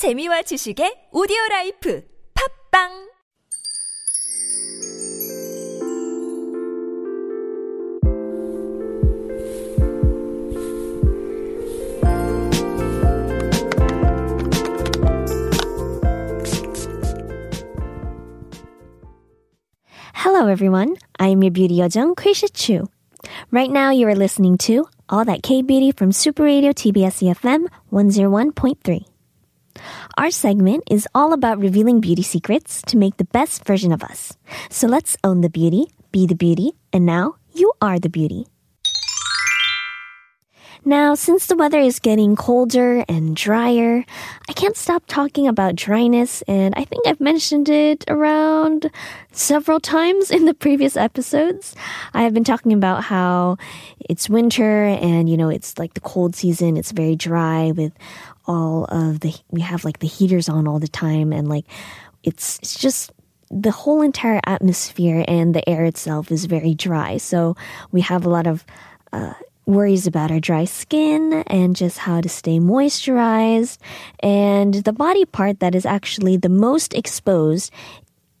재미와 지식의 오디오 라이프 팝빵 Hello, everyone. I'm your beauty yojung, Krisha Chu. Right now, you are listening to All That K Beauty from Super Radio TBS EFM 101.3. Our segment is all about revealing beauty secrets to make the best version of us. So let's own the beauty, be the beauty, and now you are the beauty. Now, since the weather is getting colder and drier, I can't stop talking about dryness, and I think I've mentioned it around several times in the previous episodes. I have been talking about how it's winter and, you know, it's like the cold season, it's very dry with all of the, we have like the heaters on all the time, and like it's, it's just the whole entire atmosphere and the air itself is very dry. So we have a lot of uh, worries about our dry skin and just how to stay moisturized. And the body part that is actually the most exposed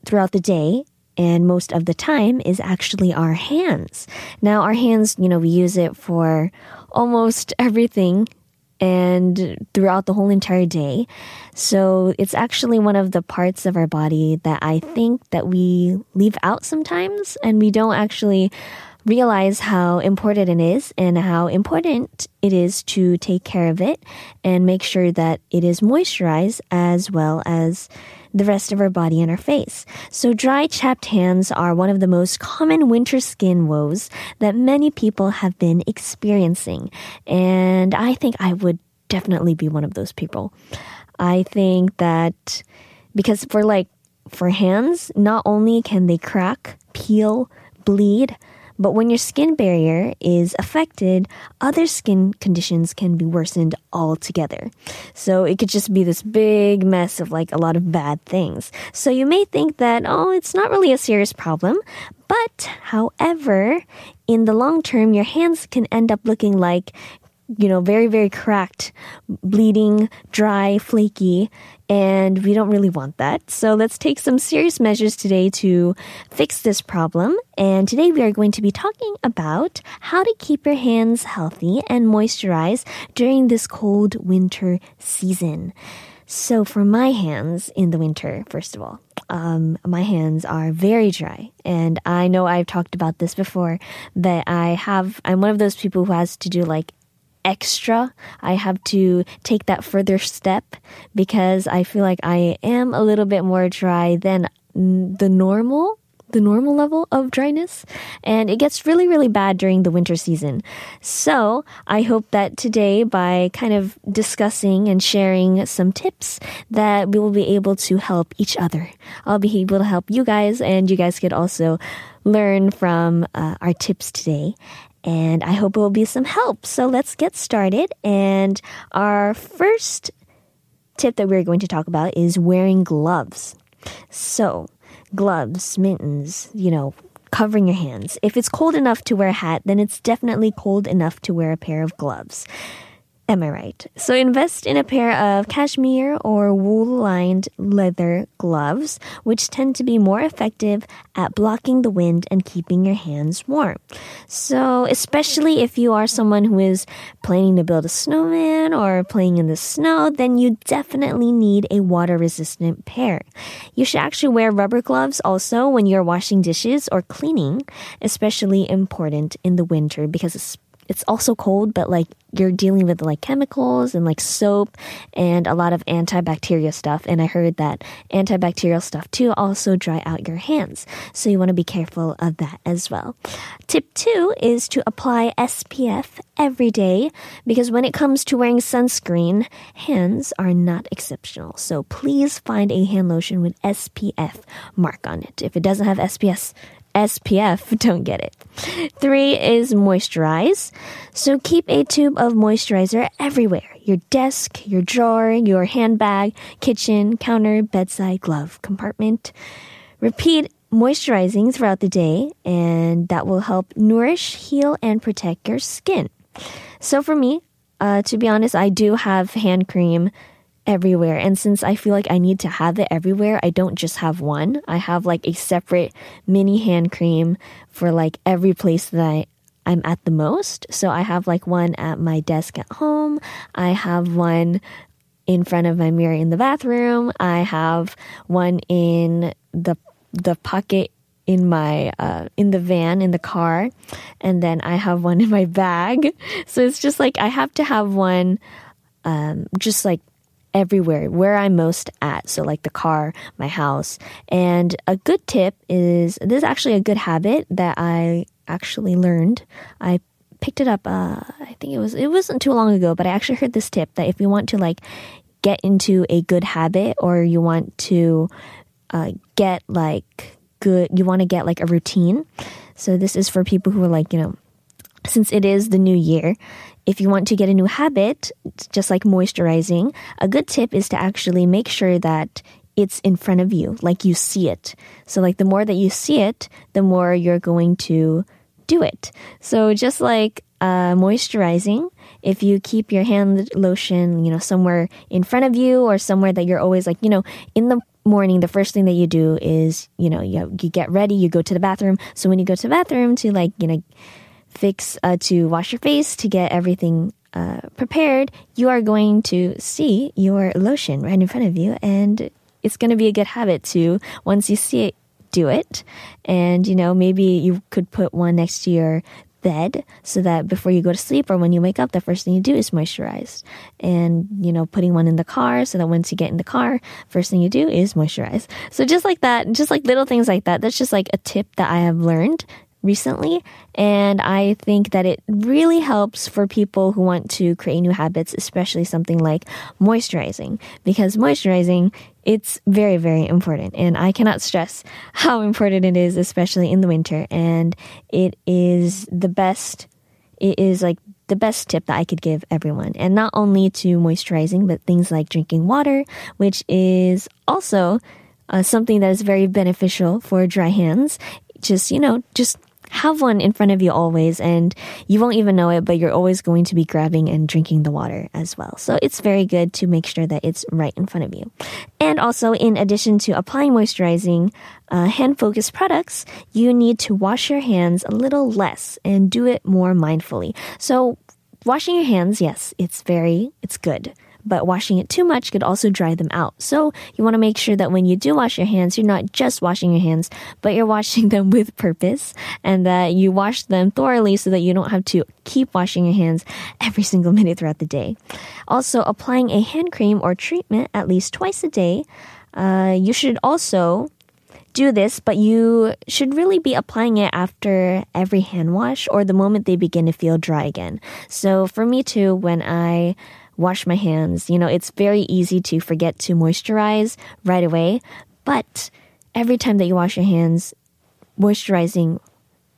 throughout the day and most of the time is actually our hands. Now, our hands, you know, we use it for almost everything and throughout the whole entire day. So it's actually one of the parts of our body that I think that we leave out sometimes and we don't actually realize how important it is and how important it is to take care of it and make sure that it is moisturized as well as the rest of our body and our face. So dry, chapped hands are one of the most common winter skin woes that many people have been experiencing. And I think I would definitely be one of those people. I think that because for like, for hands, not only can they crack, peel, bleed, but when your skin barrier is affected, other skin conditions can be worsened altogether. So it could just be this big mess of like a lot of bad things. So you may think that, oh, it's not really a serious problem. But however, in the long term, your hands can end up looking like you know, very, very cracked, bleeding, dry, flaky, and we don't really want that. So let's take some serious measures today to fix this problem. And today we are going to be talking about how to keep your hands healthy and moisturized during this cold winter season. So for my hands in the winter, first of all, um, my hands are very dry. And I know I've talked about this before, that I have, I'm one of those people who has to do like extra. I have to take that further step because I feel like I am a little bit more dry than the normal the normal level of dryness and it gets really really bad during the winter season. So, I hope that today by kind of discussing and sharing some tips that we will be able to help each other. I'll be able to help you guys and you guys could also learn from uh, our tips today and I hope it will be some help. So let's get started. And our first tip that we're going to talk about is wearing gloves. So, gloves, mittens, you know, covering your hands. If it's cold enough to wear a hat, then it's definitely cold enough to wear a pair of gloves. Am I right? So invest in a pair of cashmere or wool lined leather gloves, which tend to be more effective at blocking the wind and keeping your hands warm. So, especially if you are someone who is planning to build a snowman or playing in the snow, then you definitely need a water resistant pair. You should actually wear rubber gloves also when you're washing dishes or cleaning, especially important in the winter because it's it's also cold, but like you're dealing with like chemicals and like soap and a lot of antibacterial stuff. And I heard that antibacterial stuff too also dry out your hands. So you want to be careful of that as well. Tip two is to apply SPF every day because when it comes to wearing sunscreen, hands are not exceptional. So please find a hand lotion with SPF mark on it. If it doesn't have SPS, SPF, don't get it. Three is moisturize. So keep a tube of moisturizer everywhere. Your desk, your drawer, your handbag, kitchen, counter, bedside, glove compartment. Repeat moisturizing throughout the day and that will help nourish, heal, and protect your skin. So for me, uh, to be honest, I do have hand cream everywhere. And since I feel like I need to have it everywhere, I don't just have one. I have like a separate mini hand cream for like every place that I, I'm at the most. So I have like one at my desk at home. I have one in front of my mirror in the bathroom. I have one in the the pocket in my uh, in the van in the car, and then I have one in my bag. So it's just like I have to have one, um, just like everywhere where I'm most at. So like the car, my house, and a good tip is this is actually a good habit that I actually learned. I picked it up. Uh, I think it was it wasn't too long ago, but I actually heard this tip that if you want to like get into a good habit or you want to uh, get like good, you want to get like a routine. So this is for people who are like, you know, since it is the new year, if you want to get a new habit, just like moisturizing, a good tip is to actually make sure that it's in front of you, like you see it. So, like, the more that you see it, the more you're going to do it. So, just like uh, moisturizing, if you keep your hand lotion, you know, somewhere in front of you or somewhere that you're always like, you know, in the morning, the first thing that you do is, you know, you, you get ready, you go to the bathroom. So when you go to the bathroom to like, you know, fix, uh, to wash your face, to get everything uh, prepared, you are going to see your lotion right in front of you. And it's going to be a good habit to, once you see it, do it. And, you know, maybe you could put one next to your bed so that before you go to sleep or when you wake up, the first thing you do is moisturize. And, you know, putting one in the car so that once you get in the car, first thing you do is moisturize. So just like that, just like little things like that, that's just like a tip that I have learned recently. And I think that it really helps for people who want to create new habits, especially something like moisturizing, because moisturizing, it's very, very important. And I cannot stress how important it is, especially in the winter. And it is the best, it is like the best tip that I could give everyone. And not only to moisturizing, but things like drinking water, which is also uh, something that is very beneficial for dry hands. Just, you know, just have one in front of you always and you won't even know it, but you're always going to be grabbing and drinking the water as well. So it's very good to make sure that it's right in front of you. And also, in addition to applying moisturizing uh, hand focused products, you need to wash your hands a little less and do it more mindfully. So, washing your hands, yes, it's very, it's good but washing it too much could also dry them out. So you want to make sure that when you do wash your hands, you're not just washing your hands, but you're washing them with purpose and that you wash them thoroughly so that you don't have to keep washing your hands every single minute throughout the day. Also, applying a hand cream or treatment at least twice a day. Uh, you should also do this, but you should really be applying it after every hand wash or the moment they begin to feel dry again. So for me too, when I wash my hands. You know, it's very easy to forget to moisturize right away, but every time that you wash your hands, moisturizing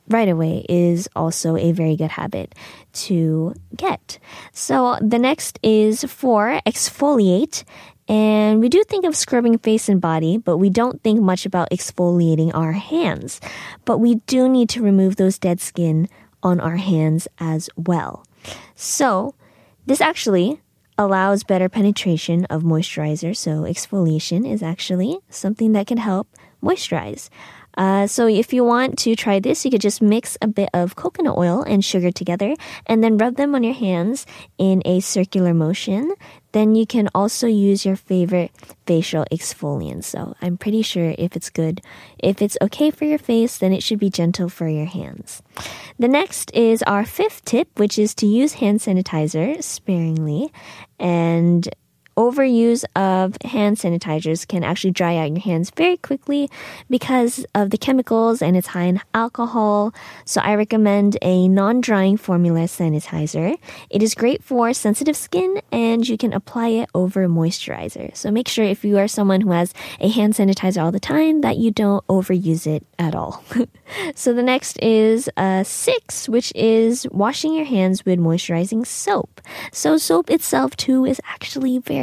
right away is also a very good habit to get. So the next is for exfoliate. And we do think of scrubbing face and body, but we don't think much about exfoliating our hands. But we do need to remove those dead skin on our hands as well. So, this actually allows better penetration of moisturizer. So exfoliation is actually something that can help moisturize. Uh, so if you want to try this, you could just mix a bit of coconut oil and sugar together and then rub them on your hands in a circular motion. Then you can also use your favorite facial exfoliant. So I'm pretty sure if it's good, if it's okay for your face, then it should be gentle for your hands. The next is our fifth tip, which is to use hand sanitizer sparingly. And overuse of hand sanitizers can actually dry out your hands very quickly because of the chemicals and it's high in alcohol. So I recommend a non-drying formula sanitizer. It is great for sensitive skin and you can apply it over moisturizer. So make sure if you are someone who has a hand sanitizer all the time that you don't overuse it at all. so the next is uh, six, which is washing your hands with moisturizing soap. So soap itself too is actually very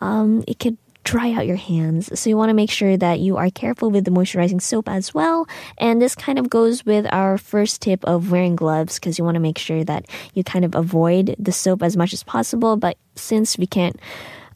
um, it could dry out your hands. So you want to make sure that you are careful with the moisturizing soap as well. And this kind of goes with our first tip of wearing gloves because you want to make sure that you kind of avoid the soap as much as possible. But since we can't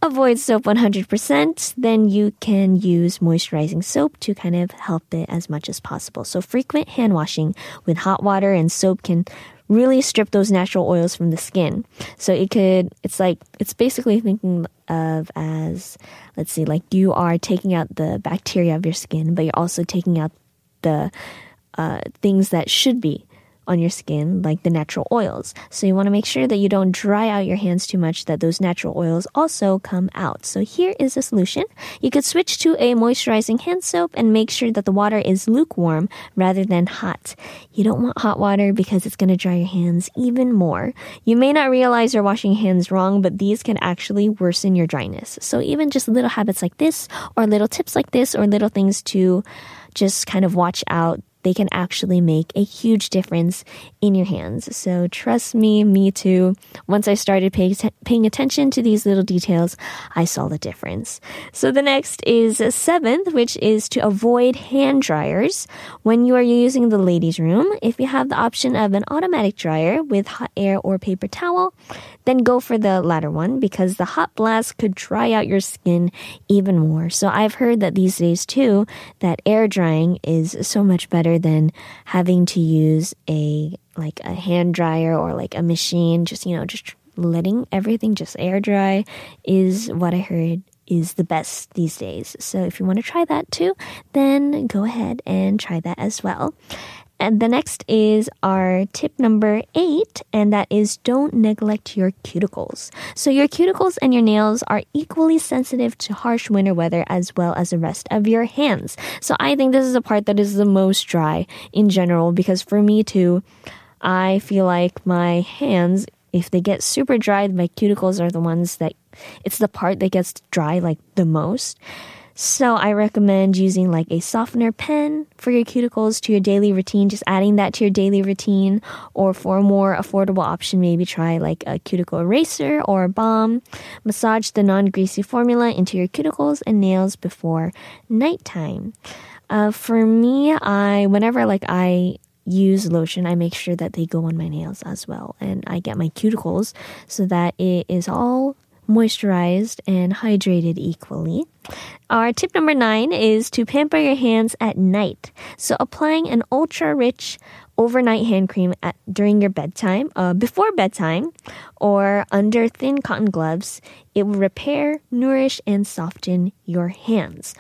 avoid soap 100%, then you can use moisturizing soap to kind of help it as much as possible. So frequent hand washing with hot water and soap can really strip those natural oils from the skin. So it could, it's like, it's basically thinking of as, let's see, like you are taking out the bacteria of your skin, but you're also taking out the uh, things that should be on your skin, like the natural oils. So you want to make sure that you don't dry out your hands too much, that those natural oils also come out. So here is a solution. You could switch to a moisturizing hand soap and make sure that the water is lukewarm rather than hot. You don't want hot water because it's going to dry your hands even more. You may not realize you're washing hands wrong, but these can actually worsen your dryness. So even just little habits like this, or little tips like this, or little things to just kind of watch out they can actually make a huge difference in your hands. So trust me, me too. Once I started pay, paying attention to these little details, I saw the difference. So the next is seventh, which is to avoid hand dryers when you are using the ladies' room. If you have the option of an automatic dryer with hot air or paper towel, then go for the latter one because the hot blast could dry out your skin even more. So I've heard that these days too, that air drying is so much better than having to use a like a hand dryer or like a machine. Just you know, just letting everything just air dry is what I heard is the best these days. So if you want to try that too, then go ahead and try that as well. And the next is our tip number eight, and that is don't neglect your cuticles. So your cuticles and your nails are equally sensitive to harsh winter weather as well as the rest of your hands. So I think this is the part that is the most dry in general because for me too, I feel like my hands, if they get super dry, my cuticles are the ones that it's the part that gets dry like the most. So I recommend using like a softener pen for your cuticles to your daily routine, just adding that to your daily routine. Or for a more affordable option, maybe try like a cuticle eraser or a balm. Massage the non-greasy formula into your cuticles and nails before nighttime. Uh, for me, I whenever like I use lotion, I make sure that they go on my nails as well, and I get my cuticles so that it is all moisturized and hydrated equally. Our tip number nine is to pamper your hands at night. So applying an ultra rich overnight hand cream at, during your bedtime, uh, before bedtime, or under thin cotton gloves, it will repair, nourish, and soften your hands.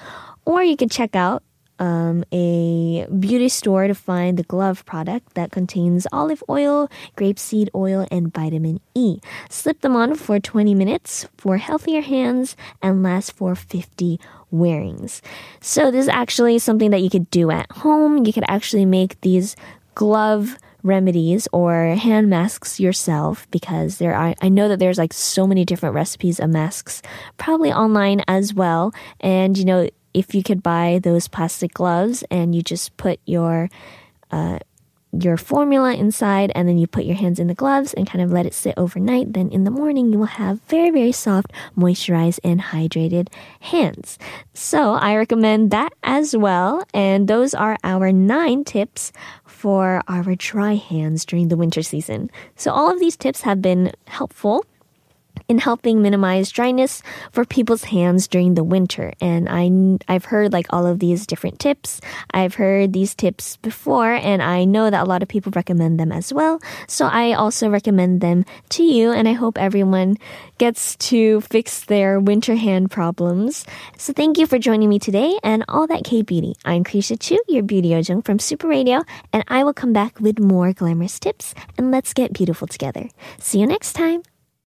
Or you can check out um, a beauty store to find the glove product that contains olive oil, grapeseed oil, and vitamin E. Slip them on for 20 minutes for healthier hands and last for 50 wearings. So this is actually something that you could do at home. You could actually make these glove remedies or hand masks yourself because there are I know that there's like so many different recipes of masks probably online as well and you know if you could buy those plastic gloves and you just put your uh, your formula inside and then you put your hands in the gloves and kind of let it sit overnight, then in the morning you will have very, very soft, moisturized, and hydrated hands. So I recommend that as well. And those are our nine tips for our dry hands during the winter season. So all of these tips have been helpful in helping minimize dryness for people's hands during the winter. And I, I've heard like all of these different tips. I've heard these tips before and I know that a lot of people recommend them as well. So I also recommend them to you and I hope everyone gets to fix their winter hand problems. So thank you for joining me today and all that K beauty. I'm Krisha Chu, your beauty ojung from Super Radio, and I will come back with more glamorous tips and let's get beautiful together. See you next time.